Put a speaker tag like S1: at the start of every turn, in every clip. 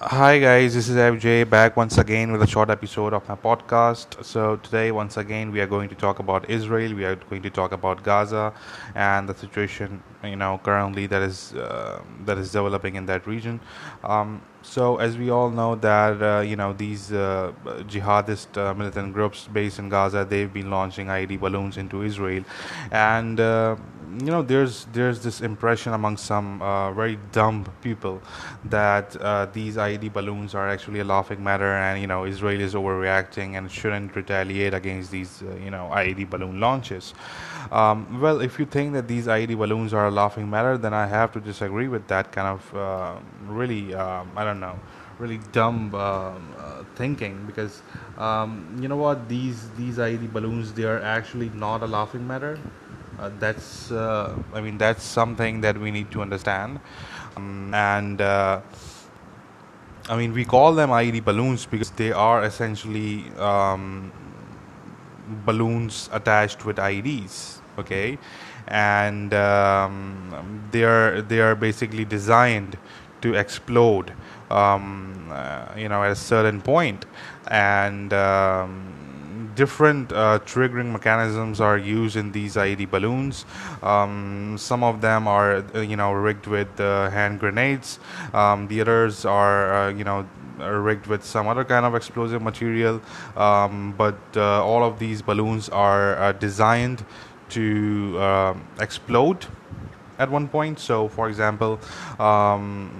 S1: Hi guys, this is FJ back once again with a short episode of my podcast. So today once again we are going to talk about Israel, we are going to talk about Gaza and the situation you know currently that is uh, that is developing in that region. Um, so as we all know that uh, you know these uh, jihadist uh, militant groups based in Gaza they've been launching IED balloons into Israel and uh, you know there's there's this impression among some uh, very dumb people that uh, these IED balloons are actually a laughing matter and you know Israel is overreacting and shouldn't retaliate against these uh, you know IED balloon launches. Um, well if you think that these IED balloons are a laughing matter then I have to disagree with that kind of uh, really um, I don't know really dumb uh, uh, thinking because um, you know what? These these IED balloons they are actually not a laughing matter uh, that's uh, I mean that's something that we need to understand. Um, and uh, I mean we call them IED balloons because they are essentially um, balloons attached with IEDs okay? And um, they are they are basically designed to explode um, uh, you know at a certain point. And um, different uh, triggering mechanisms are used in these IED balloons. Um, some of them are, uh, you know, rigged with uh, hand grenades. Um, the others are, uh, you know, rigged with some other kind of explosive material. Um, but uh, all of these balloons are uh, designed to um, explode at one point. So, for example, um,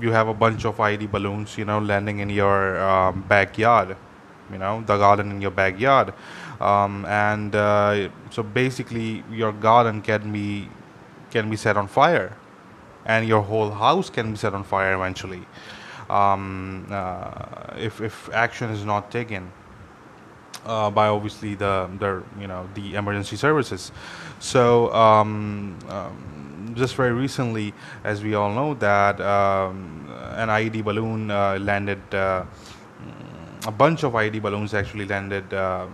S1: you have a bunch of IED balloons, you know, landing in your um, backyard you know the garden in your backyard. Um, and uh, so basically your garden can be can be set on fire. And your whole house can be set on fire eventually. Um, uh, if, if action is not taken uh, by obviously the the you know the emergency services. So um, um, just very recently as we all know that um, an IED balloon uh, landed uh, a bunch of IED balloons actually landed uh,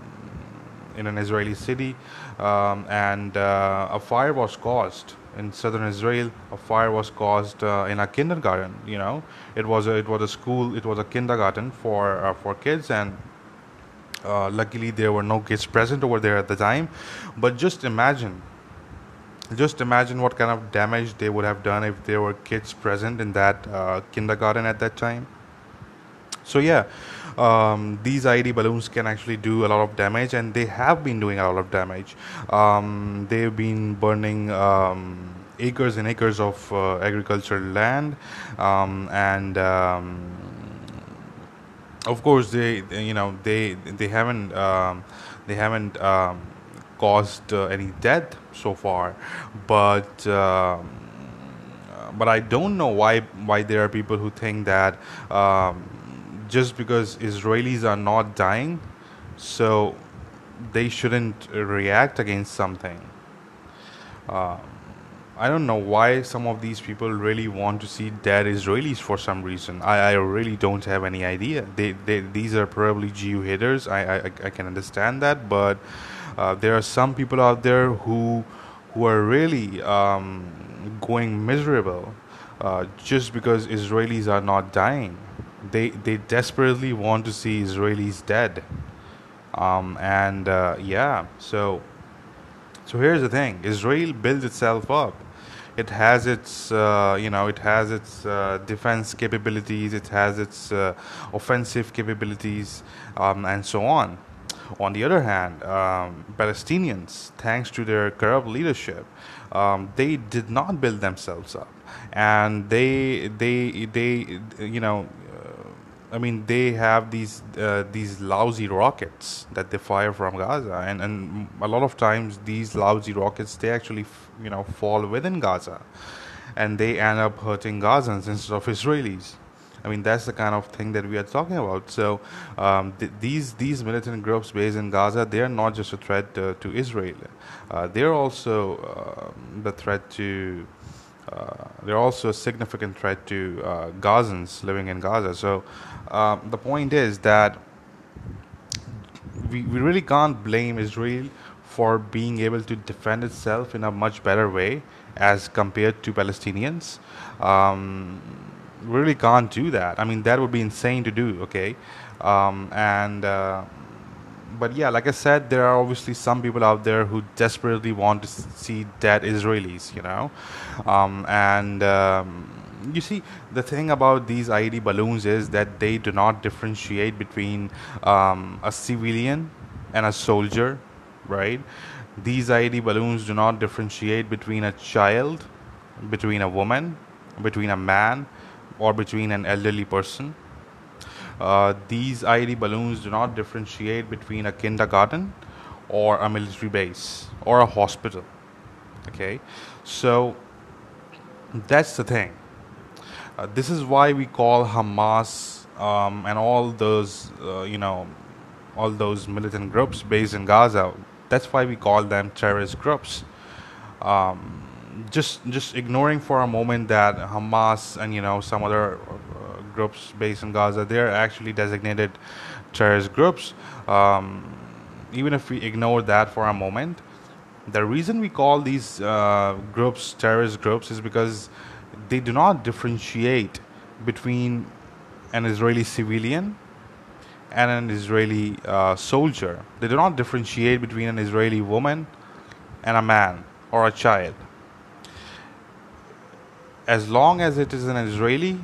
S1: in an Israeli city, um, and uh, a fire was caused in southern Israel. A fire was caused uh, in a kindergarten. You know, it was a, it was a school. It was a kindergarten for uh, for kids, and uh, luckily there were no kids present over there at the time. But just imagine. Just imagine what kind of damage they would have done if there were kids present in that uh, kindergarten at that time. So yeah, um, these IED balloons can actually do a lot of damage, and they have been doing a lot of damage. Um, they've been burning. Um, acres and acres of uh, agricultural land um, and um, of course they you know they they haven't they haven't caused uh, any death so far but um, but I don't know why why there are people who think that um, just because Israelis are not dying, so they shouldn't react against something. Uh, I don't know why some of these people really want to see dead Israelis for some reason. I, I really don't have any idea. They, they these are probably Jew haters. I, I, I can understand that, but uh, there are some people out there who who are really um, going miserable uh, just because Israelis are not dying they they desperately want to see Israelis dead. Um, and uh, yeah, so so here's the thing: Israel builds itself up. It has its uh, you know it has its uh, defense capabilities, it has its uh, offensive capabilities, um, and so on. On the other hand, um, Palestinians, thanks to their corrupt leadership, um, they did not build themselves up, and they they they you know I mean, they have these uh, these lousy rockets that they fire from Gaza, and, and a lot of times these lousy rockets they actually you know fall within Gaza, and they end up hurting Gazans instead of Israelis. I mean, that's the kind of thing that we are talking about. So um, th- these these militant groups based in Gaza, they are not just a threat uh, to Israel; uh, they are also uh, the threat to they're also a significant threat to uh, Gazans living in Gaza. So uh, the point is that we, we really can't blame Israel for being able to defend itself in a much better way as compared to Palestinians. Um, really can't do that. I mean, that would be insane to do. Okay, um, and uh, but yeah, like I said, there are obviously some people out there who desperately want to see dead Israelis. You know, um, and. Um, you see, the thing about these IED balloons is that they do not differentiate between um, a civilian and a soldier, right? These IED balloons do not differentiate between a child, between a woman, between a man, or between an elderly person. Uh, these IED balloons do not differentiate between a kindergarten or a military base or a hospital. Okay, so that's the thing. Uh, this is why we call Hamas um, and all those, uh, you know, all those militant groups based in Gaza. That's why we call them terrorist groups. Um, just just ignoring for a moment that Hamas and you know some other groups based in Gaza, they're actually designated terrorist groups. Um, even if we ignore that for a moment, the reason we call these uh, groups terrorist groups is because they do not differentiate between an Israeli civilian and an Israeli uh, soldier. They do not differentiate between an Israeli woman and a man or a child. As long as it is an Israeli,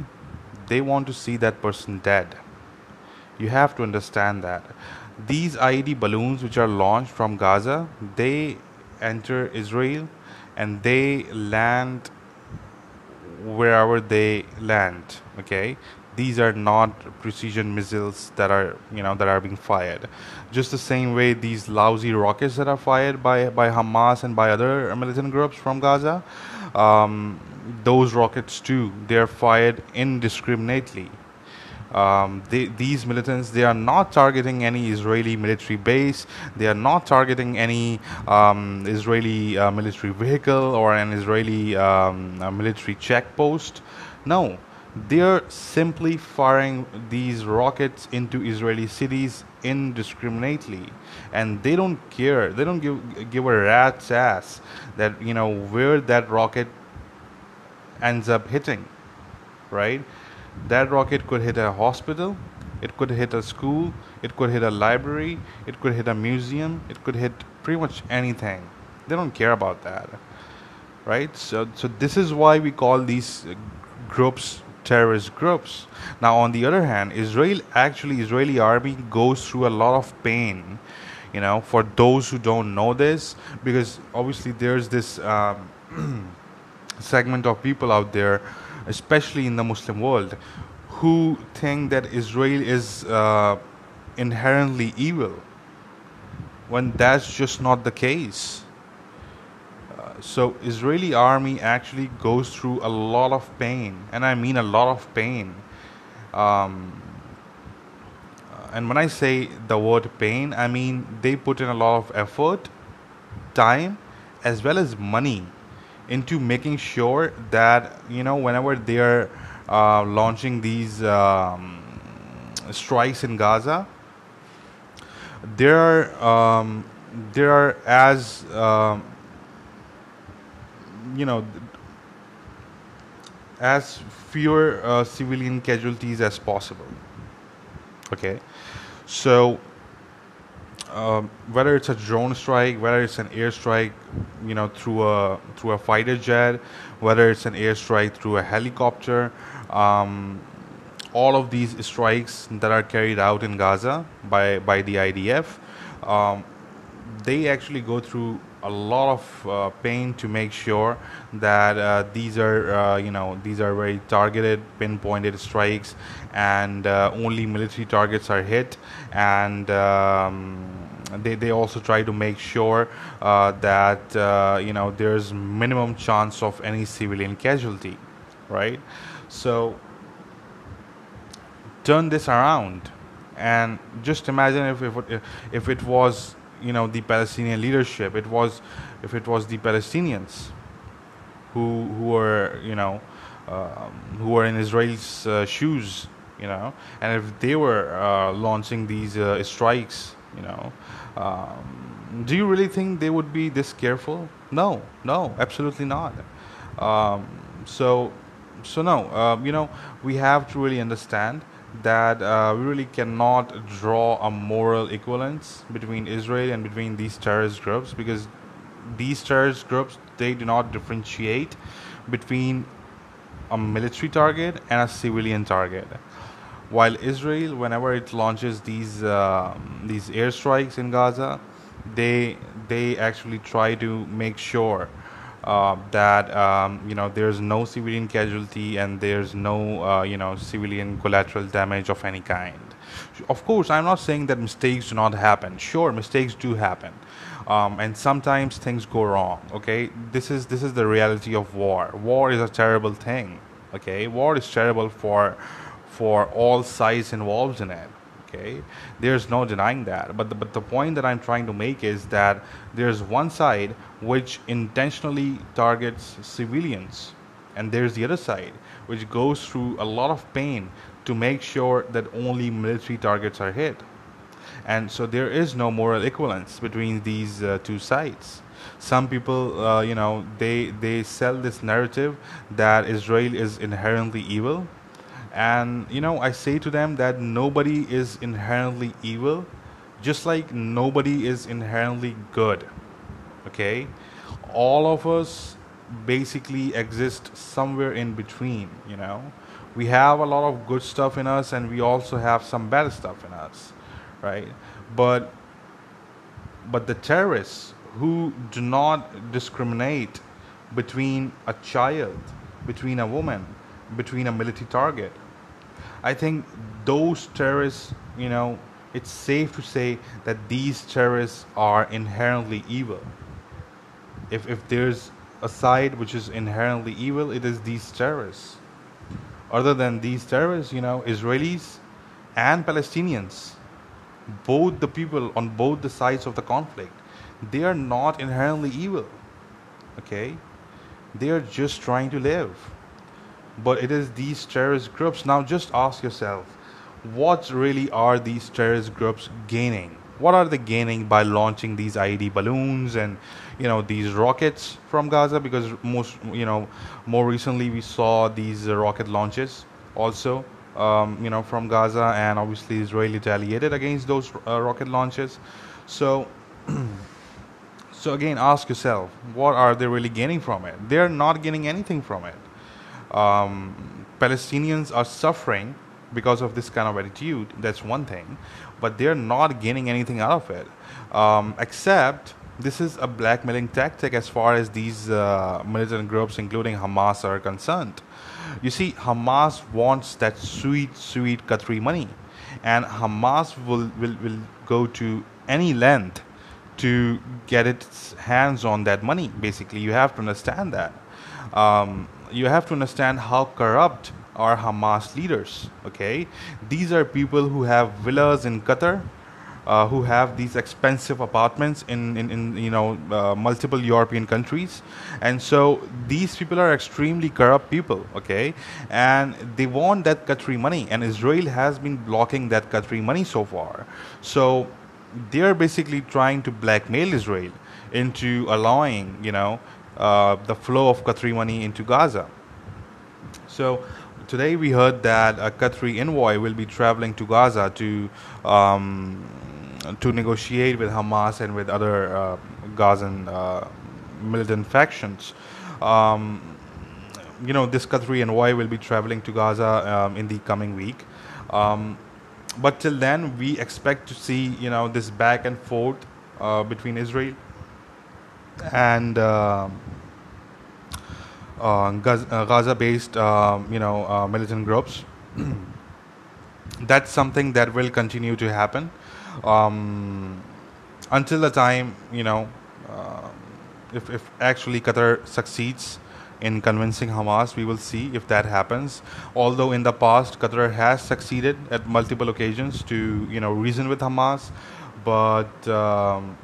S1: they want to see that person dead. You have to understand that. These IED balloons, which are launched from Gaza, they enter Israel and they land wherever they land okay these are not precision missiles that are you know that are being fired just the same way these lousy rockets that are fired by by hamas and by other militant groups from gaza um, those rockets too they're fired indiscriminately um, they, these militants they are not targeting any Israeli military base. They are not targeting any um, Israeli uh, military vehicle or an Israeli um, military checkpost. No, they are simply firing these rockets into Israeli cities indiscriminately, and they don't care. They don't give give a rat's ass that you know where that rocket ends up hitting, right? That rocket could hit a hospital, it could hit a school, it could hit a library, it could hit a museum, it could hit pretty much anything. They don't care about that. Right? So so this is why we call these groups terrorist groups. Now on the other hand, Israel actually Israeli army goes through a lot of pain you know for those who don't know this because obviously there's this um, segment of people out there especially in the Muslim world, who think that Israel is uh, inherently evil, when that's just not the case. Uh, so Israeli army actually goes through a lot of pain, and I mean a lot of pain. Um, and when I say the word pain, I mean they put in a lot of effort, time, as well as money into making sure that you know whenever they are uh, launching these um, strikes in Gaza, there are um, there are as um, you know as fewer uh, civilian casualties as possible. Okay, so um, whether it's a drone strike, whether it's an airstrike, you know, through a through a fighter jet, whether it's an airstrike through a helicopter, um, all of these strikes that are carried out in Gaza by by the IDF, um, they actually go through a lot of uh, pain to make sure that uh, these are uh, you know these are very targeted pinpointed strikes and uh, only military targets are hit. And um, they, they also try to make sure uh, that uh, you know there's minimum chance of any civilian casualty right? So turn this around. And just imagine if if, if it was you know the Palestinian leadership it was if it was the Palestinians who who were you know um, who were in Israel's uh, shoes you know and if they were uh, launching these uh, strikes you know um, do you really think they would be this careful? No, no, absolutely not. Um, so so no, uh, you know, we have to really understand that uh, we really cannot draw a moral equivalence between Israel and between these terrorist groups because these terrorist groups they do not differentiate between a military target and a civilian target. While Israel, whenever it launches these uh, these airstrikes in Gaza, they they actually try to make sure uh, that um, you know there's no civilian casualty and there's no uh, you know civilian collateral damage of any kind. Of course, I'm not saying that mistakes do not happen. Sure, mistakes do happen, um, and sometimes things go wrong. Okay, this is this is the reality of war. War is a terrible thing. Okay, war is terrible for for all sides involved in it okay? There's no denying that. But the, but the point that i'm trying to make is that there's one side which intentionally targets civilians and there's the other side which goes through a lot of pain to make sure that only military targets are hit. And so there is no moral equivalence between these uh, two sides. Some people uh, you know they they sell this narrative that israel is inherently evil and you know i say to them that nobody is inherently evil just like nobody is inherently good okay? All of us basically exist somewhere in between you know? We have a lot of good stuff in us and we also have some bad stuff in us right? But but the terrorists who do not discriminate between a child between a woman between a military target I think those terrorists, you know, it's safe to say that these terrorists are inherently evil. If, if there's a side which is inherently evil, it is these terrorists. Other than these terrorists, you know, Israelis and Palestinians, both the people on both the sides of the conflict, they are not inherently evil. Okay? They are just trying to live but it is these terrorist groups. Now, just ask yourself what really are these terrorist groups gaining? What are they gaining by launching these IED balloons and you know these rockets from Gaza? Because most you know more recently we saw these uh, rocket launches also um, you know from Gaza, and obviously Israel retaliated against those uh, rocket launches. So. so again, ask yourself, what are they really gaining from it? They're not gaining anything from it um, Palestinians are suffering because of this kind of attitude. That's one thing, but they're not gaining anything out of it, um, except this is a blackmailing tactic as far as these uh, militant groups, including Hamas, are concerned. You see, Hamas wants that sweet, sweet Qatari money, and Hamas will, will, will go to any length to get its hands on that money. Basically, you have to understand that. Um, you have to understand how corrupt are Hamas leaders. Okay, these are people who have villas in Qatar, uh, who have these expensive apartments in, in, in you know uh, multiple European countries, and so these people are extremely corrupt people. Okay, and they want that Qatari money, and Israel has been blocking that Qatari money so far. So they are basically trying to blackmail Israel into allowing you know uh, the flow of Qatari money into Gaza. So today we heard that a Qatari envoy will be traveling to Gaza to um, to negotiate with Hamas and with other uh, Gazan uh, militant factions. Um, you know, this Qatari envoy will be traveling to Gaza um, in the coming week. Um, but till then, we expect to see you know this back and forth uh, between Israel and uh, uh, Gaza-based, uh, you know, militant groups. That's something that will continue to happen um, until the time, you know, if, if actually Qatar succeeds in convincing Hamas. We will see if that happens. Although in the past Qatar has succeeded at multiple occasions to you know reason with Hamas, but um,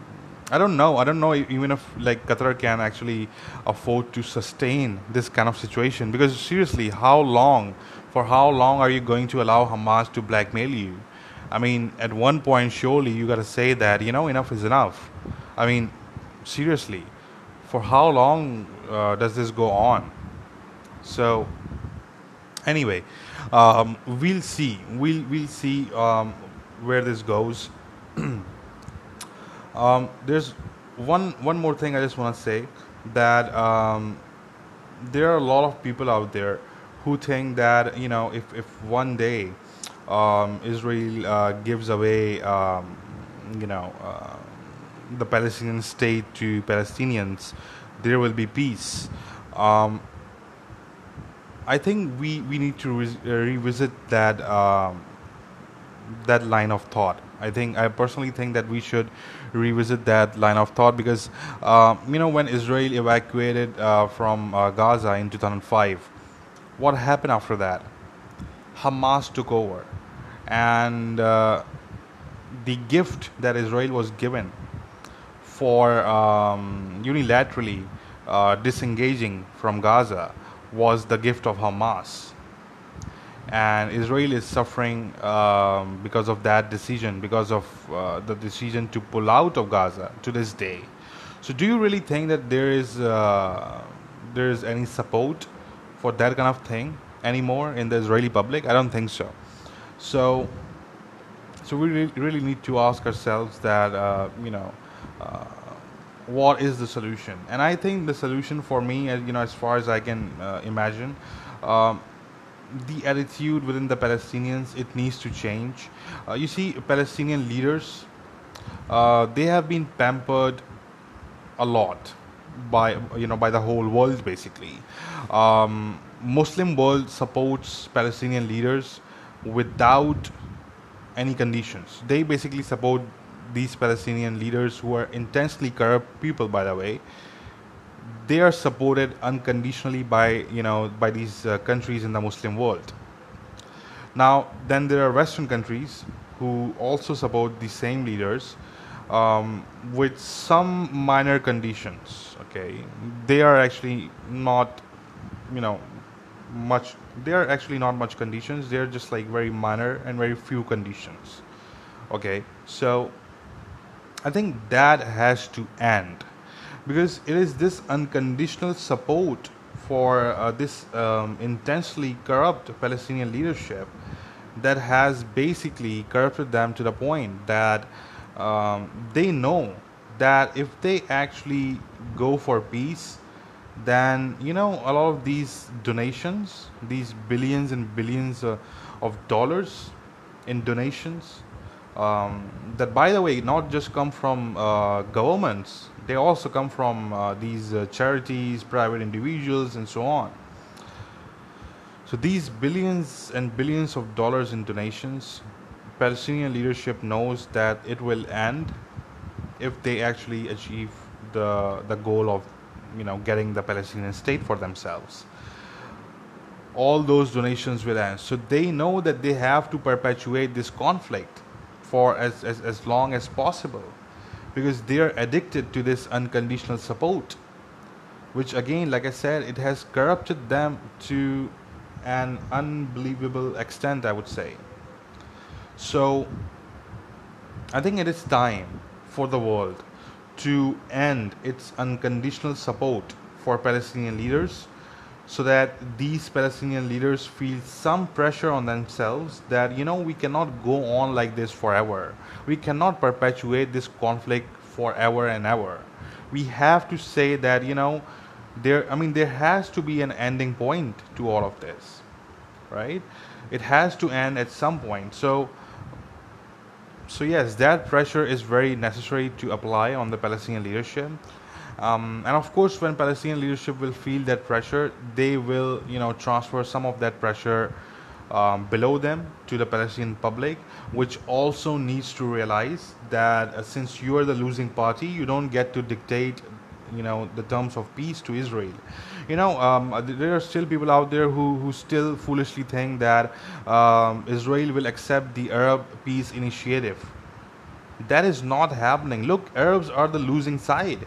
S1: I don't know. I don't know even if like Qatar can actually afford to sustain this kind of situation because seriously, how long? For how long are you going to allow Hamas to blackmail you? I mean, at one point, surely you got to say that you know enough is enough. I mean, seriously, for how long uh, does this go on? So, Anyway, um, we'll see. We'll we'll see um, where this goes. um, there's one one more thing I just want to say that um, there are a lot of people out there who think that you know if if one day um, Israel uh, gives away um, you know uh, the Palestinian state to Palestinians, there will be peace. Um, I think we, we need to re- uh, revisit that um, that line of thought. I think I personally think that we should revisit that line of thought because uh, you know when Israel evacuated uh, from uh, Gaza in 2005, what happened after that? Hamas took over, and uh, the gift that Israel was given for um, unilaterally uh, disengaging from Gaza was the gift of Hamas. And Israel is suffering um, because of that decision, because of uh, the decision to pull out of Gaza to this day. So, do you really think that there is uh, there is any support for that kind of thing anymore in the Israeli public? I don't think so. So, so we really, really need to ask ourselves that uh, you know uh, what is the solution and i think the solution for me as you know as far as i can uh, imagine um, the attitude within the palestinians it needs to change. Uh, you see palestinian leaders uh, they have been pampered a lot by you know by the whole world basically. Um, muslim world supports palestinian leaders without any conditions. They basically support these Palestinian leaders who are intensely corrupt people, by the way, they are supported unconditionally by you know by these uh, countries in the Muslim world. Now, then there are Western countries who also support the same leaders um, with some minor conditions. Okay, they are actually not, you know, much. They are actually not much conditions. They are just like very minor and very few conditions. Okay, so I think that has to end because it is this unconditional support for uh, this um, intensely corrupt Palestinian leadership that has basically corrupted them to the point that um, they know that if they actually go for peace, then you know a lot of these donations, these billions and billions uh, of dollars in donations um, that by the way not just come from uh, governments they also come from uh, these uh, charities private individuals and so on. So these billions and billions of dollars in donations palestinian leadership knows that it will end if they actually achieve the the goal of you know getting the palestinian state for themselves. All those donations will end. So they know that they have to perpetuate this conflict for as, as, as long as possible because they are addicted to this unconditional support which again like i said it has corrupted them to an unbelievable extent i would say. So i think it is time for the world to end its unconditional support for palestinian leaders so that these Palestinian leaders feel some pressure on themselves that you know we cannot go on like this forever. We cannot perpetuate this conflict forever and ever. We have to say that you know there I mean there has to be an ending point to all of this. Right? It has to end at some point. So so yes, that pressure is very necessary to apply on the Palestinian leadership um, and of course, when Palestinian leadership will feel that pressure, they will, you know, transfer some of that pressure um, below them to the Palestinian public, which also needs to realize that uh, since you are the losing party, you don't get to dictate, you know, the terms of peace to Israel. You know, um, uh, there are still people out there who, who still foolishly think that um, Israel will accept the Arab peace initiative. That is not happening. Look, Arabs are the losing side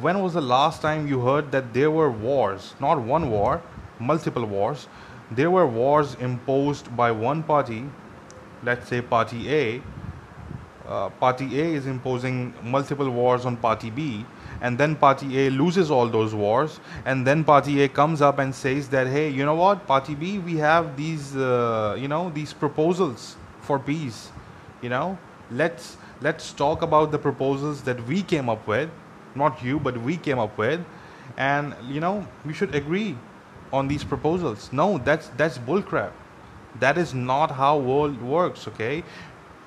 S1: when was the last time you heard that there were wars? Not one war, multiple wars. There were wars imposed by one party, let's say Party A. Uh, party A is imposing multiple wars on Party B, and then party A loses all those wars, and then party A comes up and says that, hey, you know what, party B, we have these, uh, you know, these proposals for peace. You know, let's let's talk about the proposals that we came up with, not you, but we came up with, and you know, we should agree on these proposals. No, that's that's bullcrap. That is not how world works. Okay,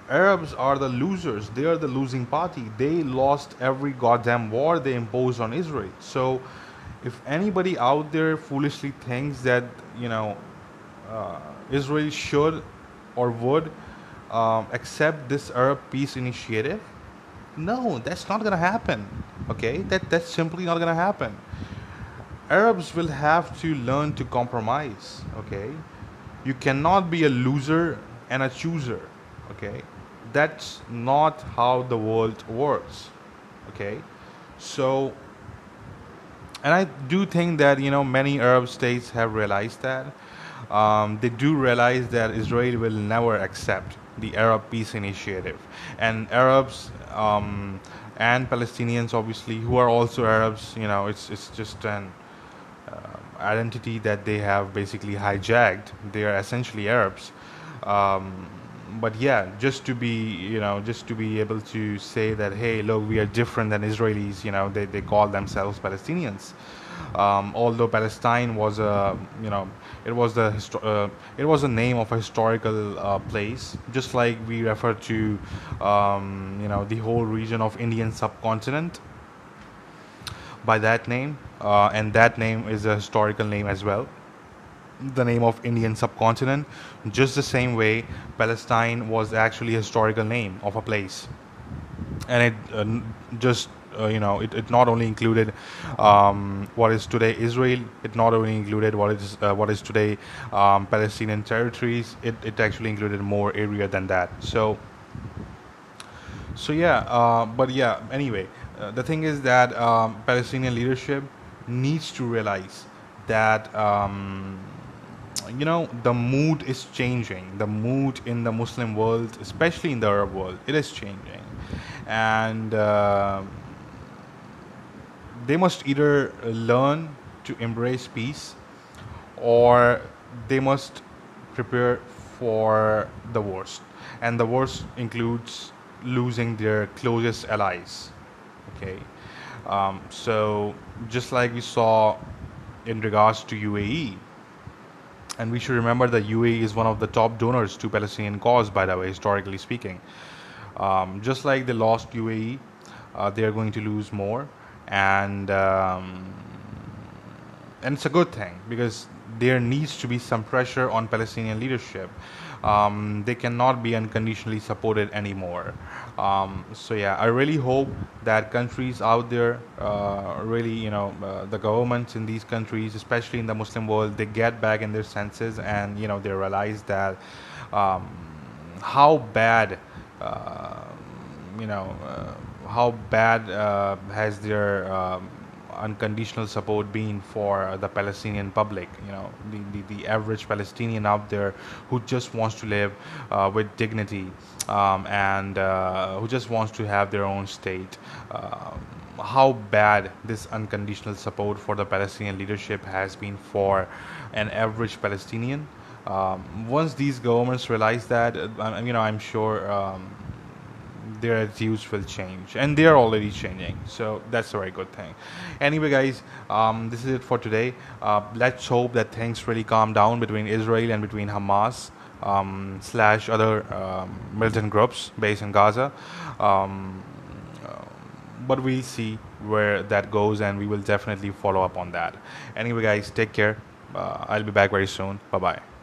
S1: Arabs are the losers. They are the losing party. They lost every goddamn war they imposed on Israel. So, if anybody out there foolishly thinks that you know uh, Israel should or would um, accept this Arab peace initiative, no, that's not gonna happen. Okay, that that's simply not gonna happen. Arabs will have to learn to compromise. Okay, you cannot be a loser and a chooser. Okay, that's not how the world works okay so and i do think that you know many arab states have realized that um, they do realize that israel will never accept the arab peace initiative and arabs um, and palestinians obviously who are also arabs you know it's it's just an uh, identity that they have basically hijacked they are essentially arabs um, but yeah, just to be, you know, just to be able to say that, hey, look, we are different than Israelis. You know, they, they call themselves Palestinians. Um, although Palestine was a, you know, it was the histo- uh, it was the name of a historical uh, place, just like we refer to, um, you know, the whole region of Indian subcontinent by that name, uh, and that name is a historical name as well. The name of Indian subcontinent, just the same way Palestine was actually a historical name of a place, and it uh, just uh, you know it, it not only included um, what is today Israel, it not only included what is uh, what is today um, Palestinian territories, it, it actually included more area than that. So so yeah, uh, but yeah. Anyway, uh, the thing is that um, Palestinian leadership needs to realize that. Um, you know the mood is changing the mood in the muslim world especially in the arab world it is changing and uh, they must either learn to embrace peace or they must prepare for the worst. And the worst includes losing their closest allies okay? Um, so just like we saw in regards to uae and we should remember that UAE is one of the top donors to Palestinian cause, by the way, historically speaking. Um, just like they lost UAE, uh, they are going to lose more, and um, and it's a good thing because there needs to be some pressure on Palestinian leadership. Um, they cannot be unconditionally supported anymore. Um, so yeah, I really hope that countries out there, uh, really, you know, uh, the governments in these countries, especially in the Muslim world, they get back in their senses and you know they realize that um, how bad, uh, you know, uh, how bad uh, has their um, unconditional support been for the Palestinian public, you know, the, the, the average Palestinian out there who just wants to live uh, with dignity um, and uh, who just wants to have their own state. Um, how bad this unconditional support for the Palestinian leadership has been for an average Palestinian. Um, once these governments realize that, uh, you know, I'm sure um, their attitudes will change and they are already changing so that's a very good thing. Anyway guys um, this is it for today. Uh, let's hope that things really calm down between israel and between hamas um, slash other um, militant groups based in gaza. Um, but we'll see where that goes and we will definitely follow up on that. Anyway guys take care. Uh, i'll be back very soon. Bye bye